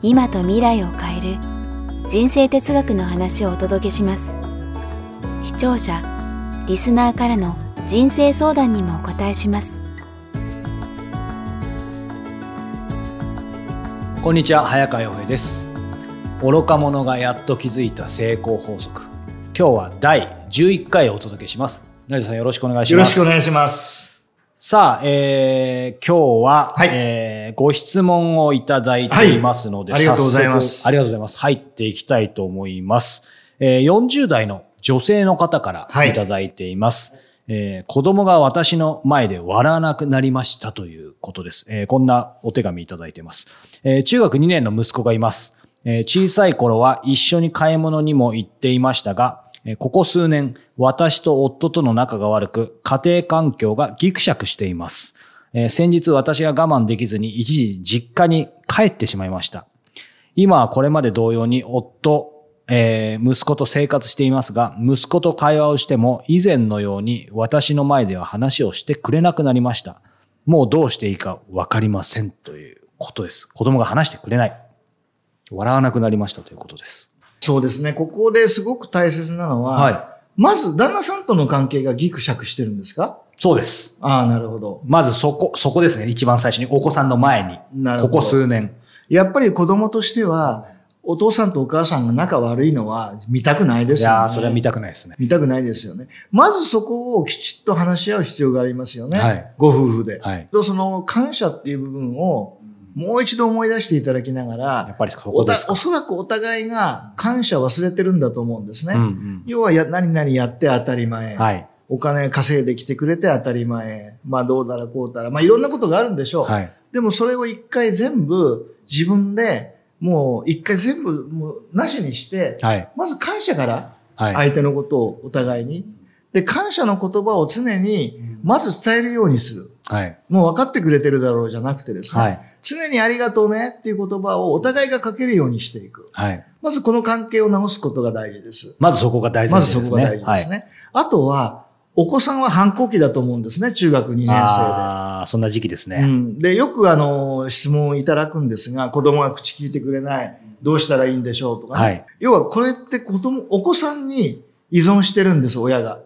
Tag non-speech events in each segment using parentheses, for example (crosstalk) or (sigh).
今と未来を変える人生哲学の話をお届けします。視聴者リスナーからの人生相談にもお答えします。こんにちは早川洋平です。愚か者がやっと気づいた成功法則。今日は第11回をお届けします。成田さんよろしくお願いします。よろしくお願いしますさあ、えー、今日は、はい、えー、ご質問をいただいていますので、はい、ありがとうございます。ありがとうございます。入っていきたいと思います。えー、40代の女性の方からいただいています。はい、えー、子供が私の前で笑わなくなりましたということです。えー、こんなお手紙いただいています。えー、中学2年の息子がいます。えー、小さい頃は一緒に買い物にも行っていましたが、ここ数年、私と夫との仲が悪く、家庭環境がギクシャクしています。え、先日私が我慢できずに一時実家に帰ってしまいました。今はこれまで同様に夫、えー、息子と生活していますが、息子と会話をしても以前のように私の前では話をしてくれなくなりました。もうどうしていいかわかりませんということです。子供が話してくれない。笑わなくなりましたということです。そうですね。ここですごく大切なのは、はい、まず旦那さんとの関係がギクシャクしてるんですか？そうです。ああ、なるほど。まずそこ、そこですね。一番最初にお子さんの前に。なるほど。ここ数年。やっぱり子供としては、お父さんとお母さんが仲悪いのは見たくないですよね。いやそれは見たくないですね。見たくないですよね。まずそこをきちっと話し合う必要がありますよね。はい、ご夫婦で。はい、とその感謝っていう部分をもう一度思い出していただきながら、やっぱりそこですおそらくお互いが感謝忘れてるんだと思うんですね。うんうん、要はや、何々やって当たり前。はい、お金稼いできてくれて当たり前。まあどうだらこうだら。まあいろんなことがあるんでしょう。はい、でもそれを一回全部自分でもう一回全部もうなしにして、はい、まず感謝から相手のことをお互いに。で、感謝の言葉を常にまず伝えるようにする。はい、もう分かってくれてるだろうじゃなくてですね、はい、常にありがとうねっていう言葉をお互いがかけるようにしていく。はい、まずこの関係を直すことが大事です。まずそこが大事ですね。まずそこが大事ですね。はい、あとは、お子さんは反抗期だと思うんですね、中学2年生で。ああ、そんな時期ですね。うん、で、よくあの、質問をいただくんですが、子供が口聞いてくれない。どうしたらいいんでしょうとかね。はい、要はこれって子供、お子さんに依存してるんです、親が。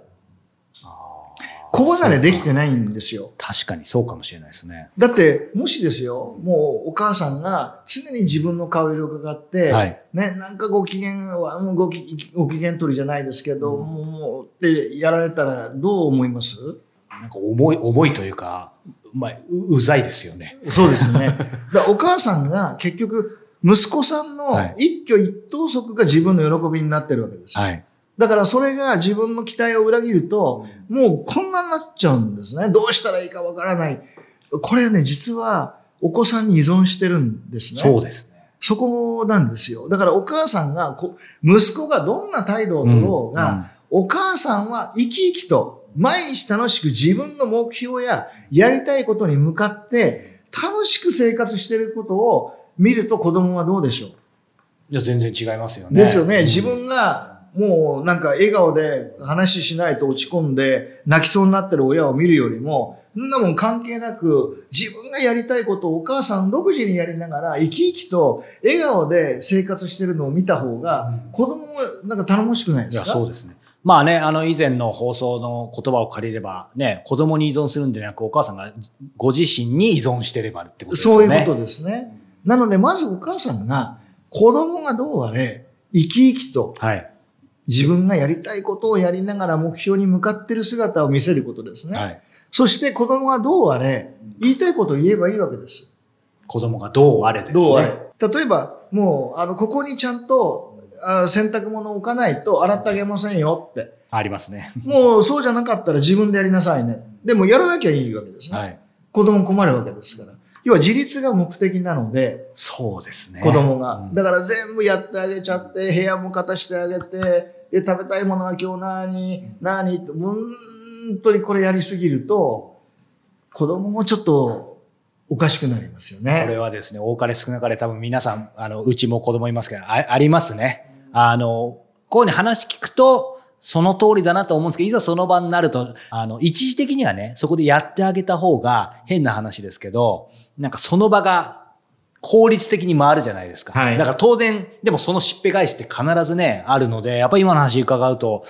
子離れできてないんですよ。確かにそうかもしれないですね。だって、もしですよ、もうお母さんが常に自分の顔色を伺って、はい、ね、なんかご機嫌は、ごきご機嫌取りじゃないですけど、うん、もう、ってやられたらどう思います？なんか重い、重いというか、まあ、ううざいですよね。そうですね。だお母さんが結局、息子さんの一挙一投足が自分の喜びになってるわけです。はいだからそれが自分の期待を裏切ると、もうこんなになっちゃうんですね。どうしたらいいかわからない。これね、実はお子さんに依存してるんですね。そうですね。そこなんですよ。だからお母さんがこ、息子がどんな態度を取ろうが、うんうん、お母さんは生き生きと毎日楽しく自分の目標ややりたいことに向かって楽しく生活していることを見ると子供はどうでしょう？いや、全然違いますよね。ですよね。自分がもうなんか笑顔で話しないと落ち込んで泣きそうになってる親を見るよりも、そんなもん関係なく自分がやりたいことをお母さん独自にやりながら生き生きと笑顔で生活してるのを見た方が子供もなんか頼もしくないですか、いやそうですね。まあね、あの以前の放送の言葉を借りればね、子供に依存するんでなくお母さんがご自身に依存してればってことですよね。そういうことですね。なのでまずお母さんが子供がどうあれ生き生きと、はい自分がやりたいことをやりながら目標に向かっている姿を見せることですね。はい、そして子供がどうあれ、言いたいことを言えばいいわけです。子供がどうあれですね。どうあれ。例えば、もう、あの、ここにちゃんとあ洗濯物を置かないと洗ってあげませんよって。ありますね。もうそうじゃなかったら自分でやりなさいね。でもやらなきゃいいわけですね。はい、子供困るわけですから。要は自立が目的なので、そうですね。子供が。だから全部やってあげちゃって、部屋も片してあげて、で、食べたいものは今日何、何？って、本当にこれやりすぎると、子供もちょっとおかしくなりますよね。これはですね、多かれ少なかれ多分皆さん、あの、うちも子供いますけど、あありますね。あの、こういうに話聞くと、その通りだなと思うんですけど、いざその場になると、あの、一時的にはね、そこでやってあげた方が変な話ですけど、なんかその場が効率的に回るじゃないですか。はい。だから当然、でもそのしっぺ返しって必ずね、あるので、やっぱり今の話伺うと、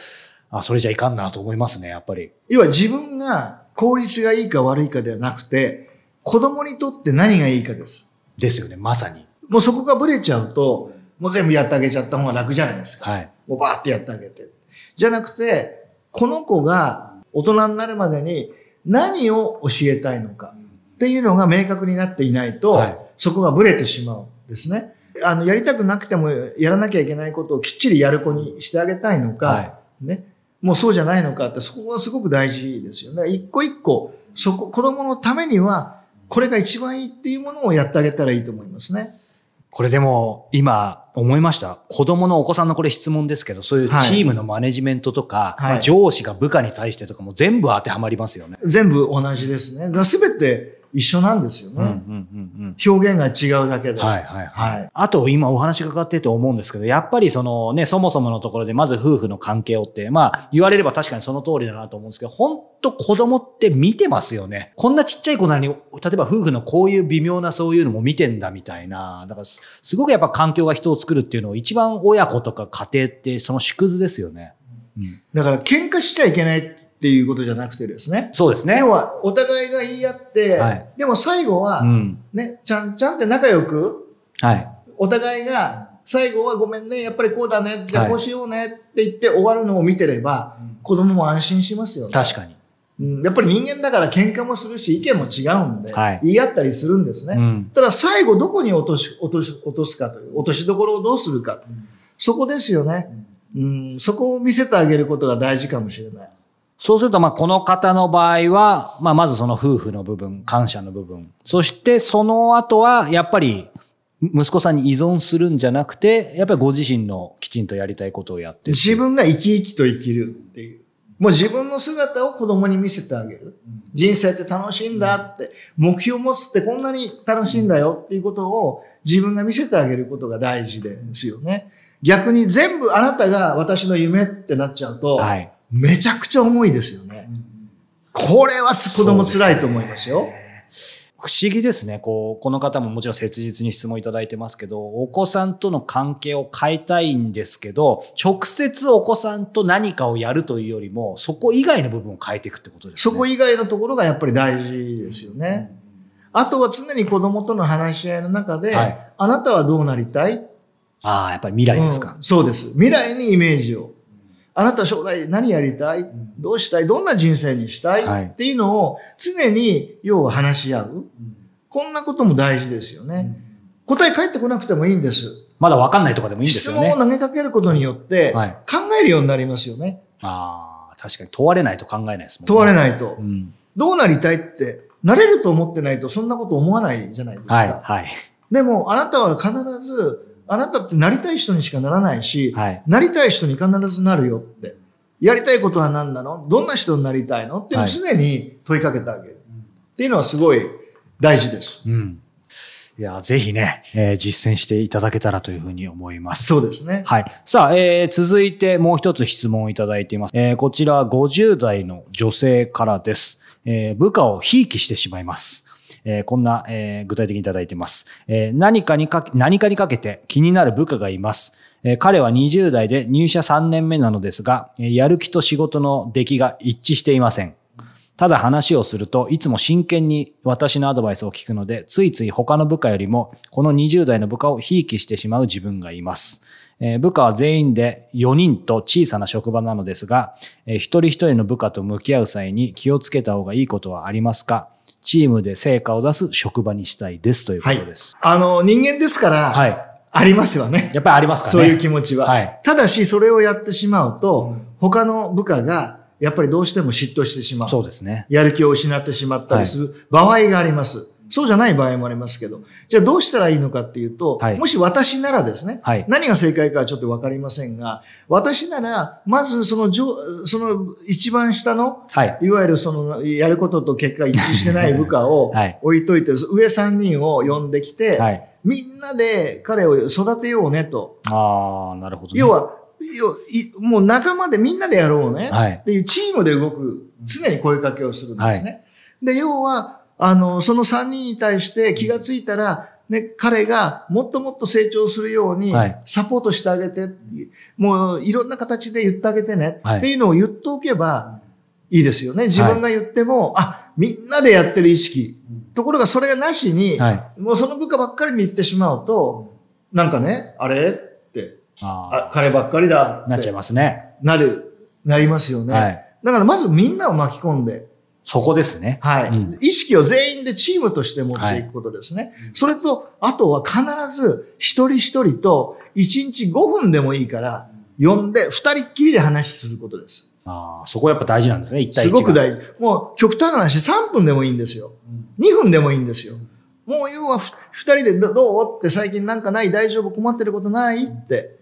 あ、それじゃいかんなと思いますね、やっぱり。要は自分が効率がいいか悪いかではなくて、子供にとって何がいいかです。ですよね、まさに。もうそこがブレちゃうと、もう全部やってあげちゃった方が楽じゃないですか。はい。もうバーってやってあげて。じゃなくて、この子が大人になるまでに何を教えたいのかっていうのが明確になっていないと、はい、そこがブレてしまうんですね。あの、やりたくなくてもやらなきゃいけないことをきっちりやる子にしてあげたいのか、はい、ね。もうそうじゃないのかって、そこがすごく大事ですよね。一個一個、そこ、子供のためには、これが一番いいっていうものをやってあげたらいいと思いますね。これでも、今、思いました。子供のお子さんのこれ質問ですけど、そういうチームのマネジメントとか、はいまあ、上司が部下に対してとかも全部当てはまりますよね。全部同じですね。すべて一緒なんですよね。表現が違うだけで。はいはいはい。あと今お話伺ってて思うんですけど、やっぱりそのね、そもそものところでまず夫婦の関係をって、まあ言われれば確かにその通りだなと思うんですけど、本当子供って見てますよね。こんなちっちゃい子なのに、例えば夫婦のこういう微妙なそういうのも見てんだみたいな。だからすごくやっぱ環境が人を作るっていうのを一番親子とか家庭ってその縮図ですよね。うん、だから喧嘩しちゃいけないっていうことじゃなくてですね。そうですね。要は、お互いが言い合って、はい、でも最後は、うん、ね、ちゃん、ちゃんって仲良く、はい。お互いが、最後はごめんね、やっぱりこうだね、じゃあこうしようねって言って終わるのを見てれば、はい、子供も安心しますよね。確かに。うん、やっぱり人間だから喧嘩もするし、意見も違うんで、はい、言い合ったりするんですね。うん、ただ最後どこに落とし、落とし、落とすかという、落としどころをどうするか。うん、そこですよね。うん、そこを見せてあげることが大事かもしれない。そうすると、まあ、この方の場合は、まあ、まずその夫婦の部分、感謝の部分。そしてその後は、やっぱり、息子さんに依存するんじゃなくて、やっぱりご自身のきちんとやりたいことをやって自分が生き生きと生きるっていう。もう自分の姿を子供に見せてあげる。人生って楽しいんだって、目標を持つってこんなに楽しいんだよっていうことを自分が見せてあげることが大事ですよね。逆に全部あなたが私の夢ってなっちゃうと、はいめちゃくちゃ重いですよね。これは子供辛いと思いますよ。不思議ですね。こう、この方ももちろん切実に質問いただいてますけど、お子さんとの関係を変えたいんですけど、直接お子さんと何かをやるというよりも、そこ以外の部分を変えていくってことですね。そこ以外のところがやっぱり大事ですよね。あとは常に子供との話し合いの中で、はい、あなたはどうなりたい？ああ、やっぱり未来ですか、うん、そうです。未来にイメージを。あなた将来何やりたい？どうしたい？どんな人生にしたい？っていうのを常に要は話し合う。こんなことも大事ですよね。答え返ってこなくてもいいんです。まだわかんないとかでもいいんですよね。質問を投げかけることによって考えるようになりますよね。ああ、確かに問われないと考えないですもんね。問われないと。うん、どうなりたいって、なれると思ってないとそんなこと思わないじゃないですか。はい。はい、でも、あなたは必ずあなたってなりたい人にしかならないし、はい、なりたい人に必ずなるよって。やりたいことは何なの？どんな人になりたいの？って常に問いかけてあげる。っていうのはすごい大事です。うん。いや、ぜひね、えー、実践していただけたらというふうに思います。そうですね。はい。さあ、えー、続いてもう一つ質問をいただいています。えー、こちらは50代の女性からです。えー、部下をひいきしてしまいます。えー、こんな、えー、具体的にいただいてます。えー、何かにかけ、何かにかけて気になる部下がいます。えー、彼は20代で入社3年目なのですが、やる気と仕事の出来が一致していません。ただ話をするといつも真剣に私のアドバイスを聞くので、ついつい他の部下よりもこの20代の部下をひいきしてしまう自分がいます。えー、部下は全員で4人と小さな職場なのですが、えー、一人一人の部下と向き合う際に気をつけた方がいいことはありますか？チームで成果を出す職場にしたいですということです。はい、あの、人間ですから、はい。ありますよね。やっぱりありますかね。そういう気持ちは。はい。ただし、それをやってしまうと、うん、他の部下が、やっぱりどうしても嫉妬してしまう。そうですね。やる気を失ってしまったりする場合があります。そうじゃない場合もありますけど、じゃあどうしたらいいのかっていうと、はい、もし私ならですね、はい、何が正解かはちょっとわかりませんが、私なら、まずその、その一番下の、はい、いわゆるその、やることと結果一致してない部下を (laughs) 置いといて、上3人を呼んできて、みんなで彼を育てようねと。ああ、なるほど、ね、要は、もう仲間でみんなでやろうね。はい、っていうチームで動く、常に声かけをするんですね。はい、で、要は、あの、その3人に対して気がついたら、ね、彼がもっともっと成長するようにサポートしてあげて、はい、もういろんな形で言ってあげてね、はい、っていうのを言っておけばいいですよね。自分が言っても、はい、あ、みんなでやってる意識。ところがそれがなしに、もうその部下ばっかり見てしまうと、なんかね、あれ？って、あ彼ばっかりだなっちゃいますね。なる、なりますよね。だからまずみんなを巻き込んで、そこですね。はい、うん、意識を全員でチームとして持っていくことですね。はい、それと、あとは必ず一人一人と一日5分でもいいから呼んで二人っきりで話することです。ああ、そこやっぱ大事なんですね、一対一すごく大事。もう極端な話3分でもいいんですよ。2分でもいいんですよ。もう要は二人でどうって最近なんかない大丈夫困ってることないって。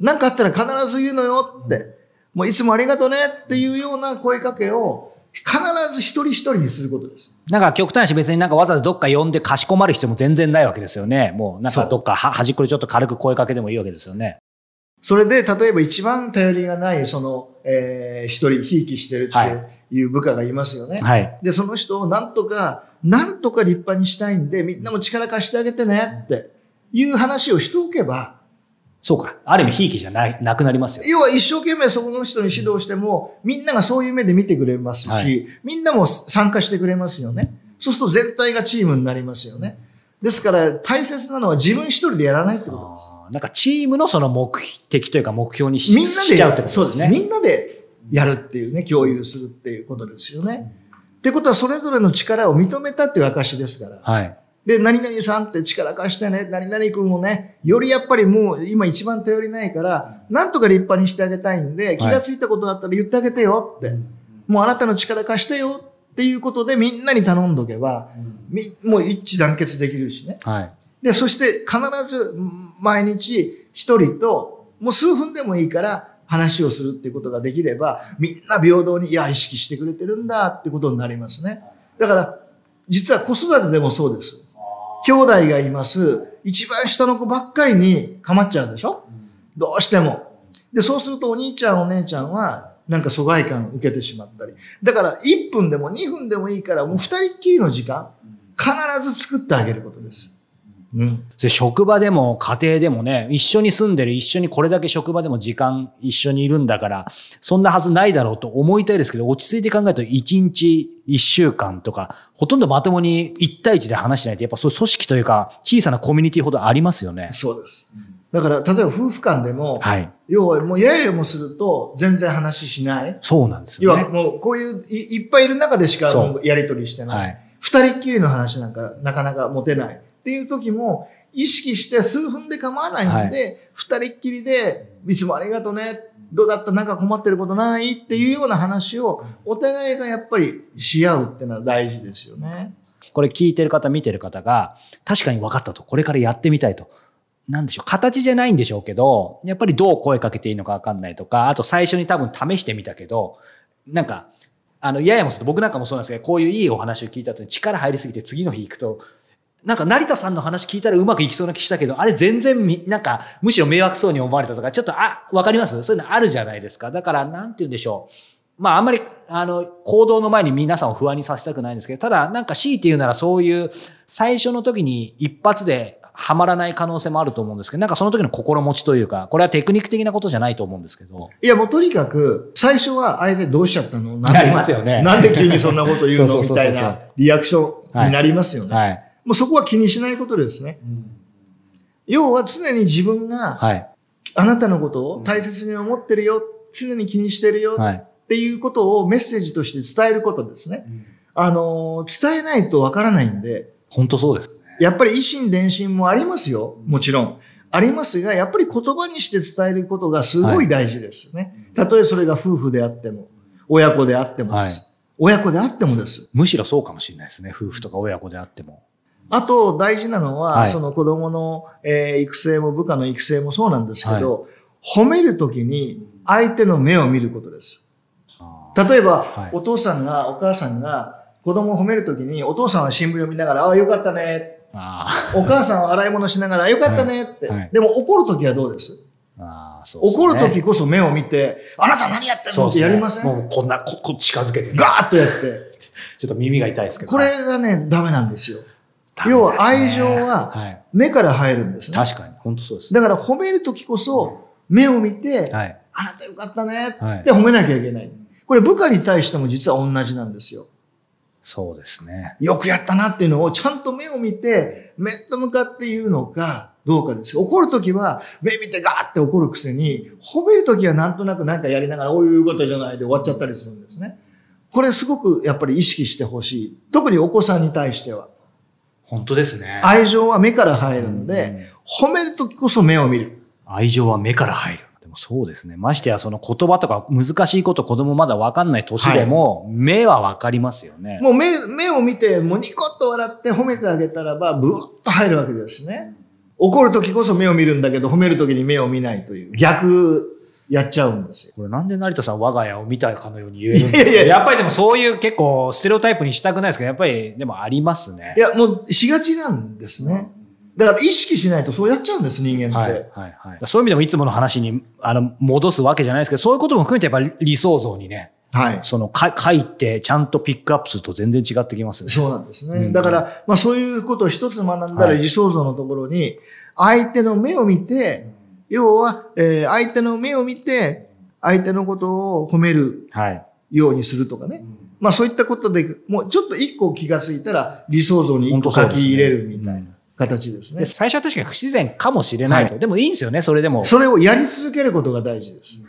なんかあったら必ず言うのよって。もういつもありがとうねっていうような声かけを必ず一人一人にすることです。なんか極端し別になんかわざわざどっか呼んでかしこまる必要も全然ないわけですよね。もうなんかどっか端っこでちょっと軽く声かけでもいいわけですよね。それで、例えば一番頼りがない、その、えー、一人、ひいきしてるっていう部下がいますよね。はい。で、その人をなんとか、なんとか立派にしたいんで、みんなも力貸してあげてねっていう話をしておけば、そうか。ある意味、ひいきじゃない、なくなりますよ。要は一生懸命そこの人に指導しても、みんながそういう目で見てくれますし、はい、みんなも参加してくれますよね。そうすると全体がチームになりますよね。ですから大切なのは自分一人でやらないってことです。なんかチームのその目的というか目標にしみんなでしちゃうってことですね。そうですね。みんなでやるっていうね、共有するっていうことですよね。ってことはそれぞれの力を認めたっていう証ですから。はい。で、何々さんって力貸してね、何々君をね、よりやっぱりもう今一番頼りないから、なんとか立派にしてあげたいんで、気がついたことだったら言ってあげてよって。はい、もうあなたの力貸してよっていうことでみんなに頼んどけば、みもう一致団結できるしね。はい。で、そして必ず毎日一人と、もう数分でもいいから話をするっていうことができれば、みんな平等に、いや、意識してくれてるんだってことになりますね。だから、実は子育てでもそうです。兄弟がいます。一番下の子ばっかりに構っちゃうでしょ？どうしても。で、そうするとお兄ちゃんお姉ちゃんは、なんか疎外感受けてしまったり。だから1分でも2分でもいいから、もう2人っきりの時間、必ず作ってあげることです。うん、職場でも家庭でもね、一緒に住んでる、一緒にこれだけ職場でも時間一緒にいるんだから、そんなはずないだろうと思いたいですけど、落ち着いて考えると1日1週間とか、ほとんどまともに1対1で話しないと、やっぱそういう組織というか、小さなコミュニティほどありますよね。そうです。だから、例えば夫婦間でも、はい、要はもうややもすると全然話しない。そうなんですよ、ね。要はもうこういういっぱいいる中でしかやりとりしてない。二、人っきりの話なんかなかなか持てない。っていう時も、意識して数分で構わないんで、二、はい、人っきりで、いつもありがとうね、どうだった？なんか困ってることない？っていうような話を、お互いがやっぱりし合うっていうのは大事ですよね。これ聞いてる方、見てる方が、確かに分かったと、これからやってみたいと。なんでしょう、形じゃないんでしょうけど、やっぱりどう声かけていいのか分かんないとか、あと最初に多分試してみたけど、なんか、あの、ややもすると僕なんかもそうなんですけど、こういういいお話を聞いた後に力入りすぎて次の日行くと、なんか成田さんの話聞いたらうまくいきそうな気したけど、あれ全然み、なんか、むしろ迷惑そうに思われたとか、ちょっと、あ、わかります？そういうのあるじゃないですか。だから、なんて言うんでしょう。まあ、あんまり、あの、行動の前に皆さんを不安にさせたくないんですけど、ただ、なんか強いて言うならそういう、最初の時に一発ではまらない可能性もあると思うんですけど、なんかその時の心持ちというか、これはテクニック的なことじゃないと思うんですけど。いや、もうとにかく、最初は相手どうしちゃったの？なんで、ますよね、なんで急にそんなこと言うの？(laughs) みたいなリアクションになりますよね。はいもうそこは気にしないことですね。うん、要は常に自分が、はい、あなたのことを大切に思ってるよ、常に気にしてるよ、っていうことをメッセージとして伝えることですね。うん、あの、伝えないとわからないんで。本当そうです、ね。やっぱり維心伝心もありますよ。もちろん。ありますが、やっぱり言葉にして伝えることがすごい大事ですよね。た、と、えそれが夫婦であっても、親子であってもです。はい、親子であってもです。むしろそうかもしれないですね。夫婦とか親子であっても。あと大事なのは、はい、その子供の、えー、育成も部下の育成もそうなんですけど、はい、褒めるときに相手の目を見ることです。例えば、はい、お父さんが、お母さんが子供を褒めるときに、お父さんは新聞読みながら、ああ、よかったね。お母さんは洗い物しながら、よかったねって。でも怒るときはどうです？あそうね、怒るときこそ目を見て、あなた何やってんの？ってやりません、ね、もうこんな、こ、こ近づけて、ガーッとやって。(laughs) ちょっと耳が痛いですけど。これがね、ダメなんですよ。要は愛情は目から入るんですね。確かに。本当そうです。だから褒めるときこそ目を見て、はい、あなたよかったねって褒めなきゃいけない。これ部下に対しても実は同じなんですよ。そうですね。よくやったなっていうのをちゃんと目を見て、面と向かって言うのか、どうかですよ。怒るときは、目見てガーって怒るくせに、褒めるときはなんとなくなんかやりながら、こういうことじゃないで終わっちゃったりするんですね。これすごくやっぱり意識してほしい。特にお子さんに対しては。本当ですね。愛情は目から入るので、褒めるときこそ目を見る。愛情は目から入る。でもそうですね。ましてやその言葉とか難しいこと子供まだわかんない年でも、はい、目はわかりますよね。もう目、目を見て、もうニコッと笑って褒めてあげたらば、ブーッと入るわけですね。怒るときこそ目を見るんだけど、褒めるときに目を見ないという逆やっちゃうんですよ。これなんで成田さん我が家を見たかのように言えるんですか？いやいややっぱりでもそういう結構ステレオタイプにしたくないですけど、やっぱりでもありますね。いや、もうしがちなんですね。だから意識しないとそうやっちゃうんです、人間って。はい、はい、はい。そういう意味でもいつもの話に、あの、戻すわけじゃないですけど、そういうことも含めてやっぱり理想像にね、はい。その、か、書いて、ちゃんとピックアップすると全然違ってきますね。そうなんですね。うん、だから、まあそういうことを一つ学んだら理想像のところに、相手の目を見て、要は、えー、相手の目を見て、相手のことを褒めるようにするとかね。はい、まあそういったことで、もうちょっと一個気がついたら理想像に一個書き入れるみたいな。形ですね。最初は確かに不自然かもしれないと。はい、でもいいんですよね、それでも。それをやり続けることが大事です。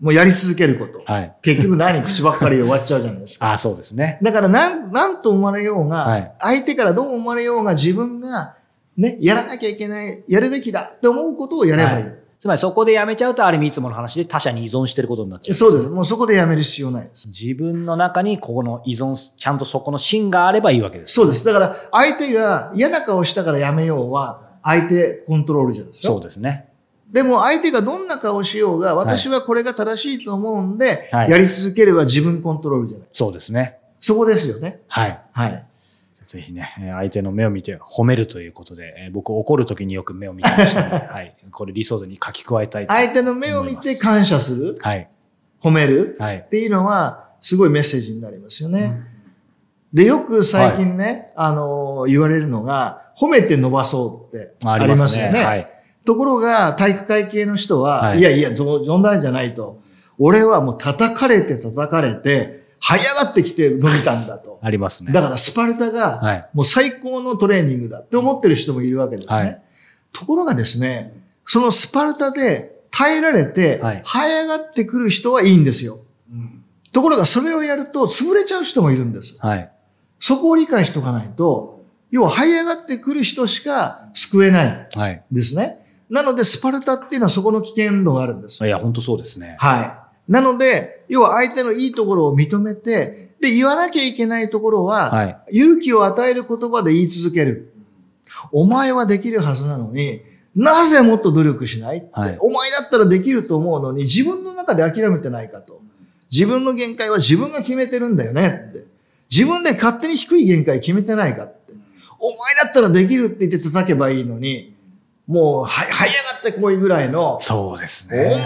もうやり続けること。はい、結局何口ばっかりで終わっちゃうじゃないですか。(laughs) ああ、そうですね。だからなん、なんと思われようが、はい、相手からどう思われようが自分がね、やらなきゃいけない、やるべきだって思うことをやればいい。はいつまりそこでやめちゃうと、ある意味いつもの話で他者に依存してることになっちゃう。そうです。もうそこでやめる必要ないです。自分の中にここの依存、ちゃんとそこの芯があればいいわけです、ね、そうです。だから相手が嫌な顔したからやめようは、相手コントロールじゃないですか。そうですね。でも相手がどんな顔しようが、私はこれが正しいと思うんで、はい、やり続ければ自分コントロールじゃない。そうですね。そこですよね。はい。はい。ぜひね、相手の目を見て褒めるということで、僕怒るときによく目を見てましたので、(laughs) はい。これ理想に書き加えたいと相手の目を見て感謝する？はい。褒める？はい。っていうのは、すごいメッセージになりますよね。うん、で、よく最近ね、はい、あの、言われるのが、褒めて伸ばそうってありますよね。ねはい。ところが、体育会系の人は、はい、いやいや、冗談じゃないと。俺はもう叩かれて叩かれて、這い上がってきて伸びたんだと。ありますね。だからスパルタが、もう最高のトレーニングだって思ってる人もいるわけですね。はい、ところがですね、そのスパルタで耐えられて、這い上がってくる人はいいんですよ。ところがそれをやると潰れちゃう人もいるんです。はい、そこを理解しておかないと、要は這い上がってくる人しか救えないですね。はい、なので、スパルタっていうのはそこの危険度があるんです。いや、本当そうですね。はい。なので、要は相手のいいところを認めて、で、言わなきゃいけないところは、はい、勇気を与える言葉で言い続ける。お前はできるはずなのに、なぜもっと努力しない、はい、お前だったらできると思うのに、自分の中で諦めてないかと。自分の限界は自分が決めてるんだよねって。自分で勝手に低い限界決めてないかって。お前だったらできるって言って叩けばいいのに、もう、は、はい上がってこいぐらいの。そうですね。お前は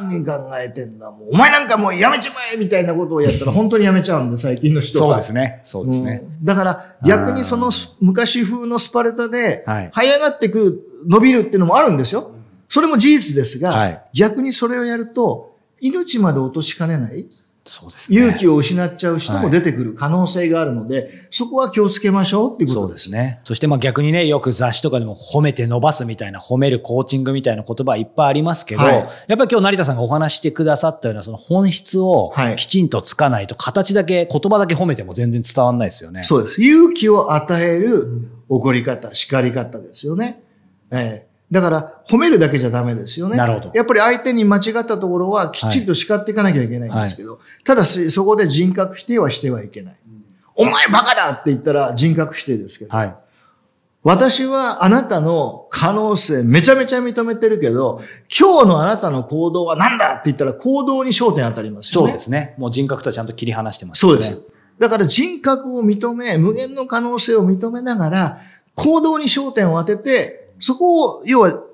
何人考えてんだ？もうお前なんかもうやめちまえみたいなことをやったら (laughs) 本当にやめちゃうんで、最近の人は。そうですね。そうですね。うん、だから、逆にその昔風のスパルタで、はい上がってくる、伸びるっていうのもあるんですよ。それも事実ですが、はい、逆にそれをやると、命まで落としかねない。そうですね。勇気を失っちゃう人も出てくる可能性があるので、はい、そこは気をつけましょうっていうことです。そうですね。そしてまあ逆にね、よく雑誌とかでも褒めて伸ばすみたいな、褒めるコーチングみたいな言葉いっぱいありますけど、はい、やっぱり今日成田さんがお話してくださったようなその本質をきちんとつかないと、形だけ、言葉だけ褒めても全然伝わんないですよね。そうです。勇気を与える怒り方、叱り方ですよね。ええだから、褒めるだけじゃダメですよね。なるほど。やっぱり相手に間違ったところはきっちりと叱っていかなきゃいけないんですけど、はい、ただし、そこで人格否定はしてはいけない。うん、お前バカだって言ったら人格否定ですけど、はい、私はあなたの可能性めちゃめちゃ認めてるけど、今日のあなたの行動は何だって言ったら行動に焦点当たりますよね。そうですね。もう人格とはちゃんと切り離してます、ね、そうです。だから人格を認め、無限の可能性を認めながら、行動に焦点を当てて、そこを、要は、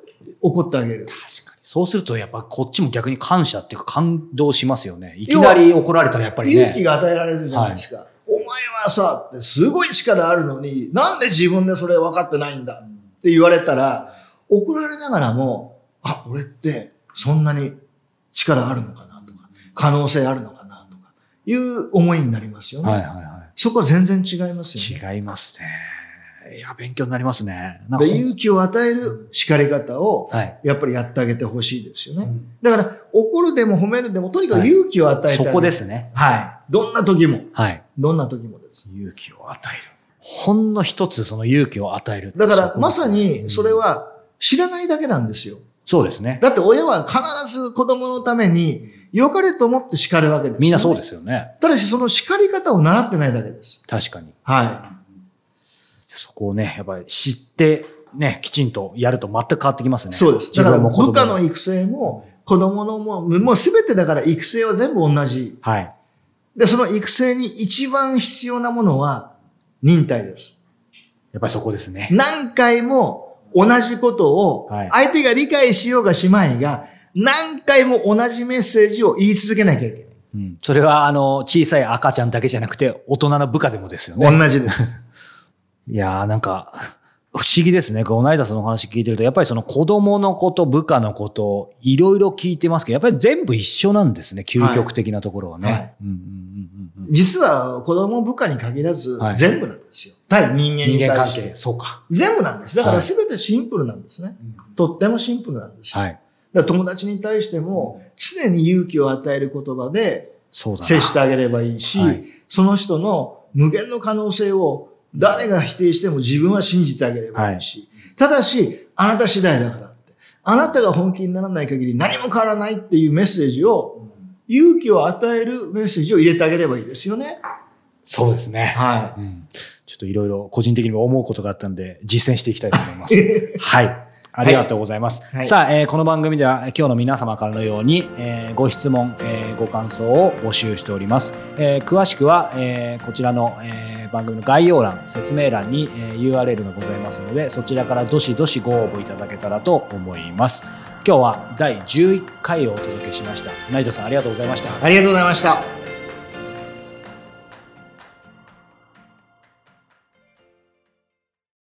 怒ってあげる。確かに。そうすると、やっぱこっちも逆に感謝っていうか感動しますよね。いきなり怒られたらやっぱりね。勇気が与えられるじゃないですか。はい、お前はさ、ってすごい力あるのに、なんで自分でそれ分かってないんだって言われたら、怒られながらも、あ、俺ってそんなに力あるのかなとか、可能性あるのかなとか、いう思いになりますよね。はいはいはい。そこは全然違いますよね。違いますね。いや、勉強になりますね。で勇気を与える叱り方を、やっぱりやってあげてほしいですよね。はい、だから、怒るでも褒めるでも、とにかく勇気を与えて、はい、そこですね。はい。どんな時も。はい。どんな時もです。勇気を与える。ほんの一つその勇気を与える。だから、まさに、それは知らないだけなんですよ。そうですね。だって親は必ず子供のために、良かれと思って叱るわけです、ね、みんなそうですよね。ただし、その叱り方を習ってないだけです。確かに。はい。そこをね、やっぱり知って、ね、きちんとやると全く変わってきますね。そうです。だから部下の育成も、子供のも、もうすべてだから育成は全部同じ。はい。で、その育成に一番必要なものは忍耐です。やっぱりそこですね。何回も同じことを、相手が理解しようがしまいが、何回も同じメッセージを言い続けなきゃいけない。うん、それは、あの、小さい赤ちゃんだけじゃなくて、大人の部下でもですよね。同じです。いやーなんか、(laughs) 不思議ですね。この間その話聞いてると、やっぱりその子供のこと、部下のこと、いろいろ聞いてますけど、やっぱり全部一緒なんですね。究極的なところはね。実は子供部下に限らず、全部なんですよ。対人間に対。人間関係、そうか。全部なんです。だから全てシンプルなんですね。はい、とってもシンプルなんですよ。はい、だ友達に対しても、常に勇気を与える言葉で、接してあげればいいし、はい、その人の無限の可能性を誰が否定しても自分は信じてあげればいいし、はい、ただし、あなた次第だからって。あなたが本気にならない限り何も変わらないっていうメッセージを、勇気を与えるメッセージを入れてあげればいいですよね。そうですね。はい。うん、ちょっといろいろ個人的にも思うことがあったんで、実践していきたいと思います。(laughs) はい。ありがとうございます。はい、さあ、えー、この番組では今日の皆様からのように、えー、ご質問、えー、ご感想を募集しております。えー、詳しくは、えー、こちらの、えー、番組の概要欄、説明欄に、えー、URL がございますので、そちらからどしどしご応募いただけたらと思います。今日は第11回をお届けしました。成田さんありがとうございました。ありがとうございました。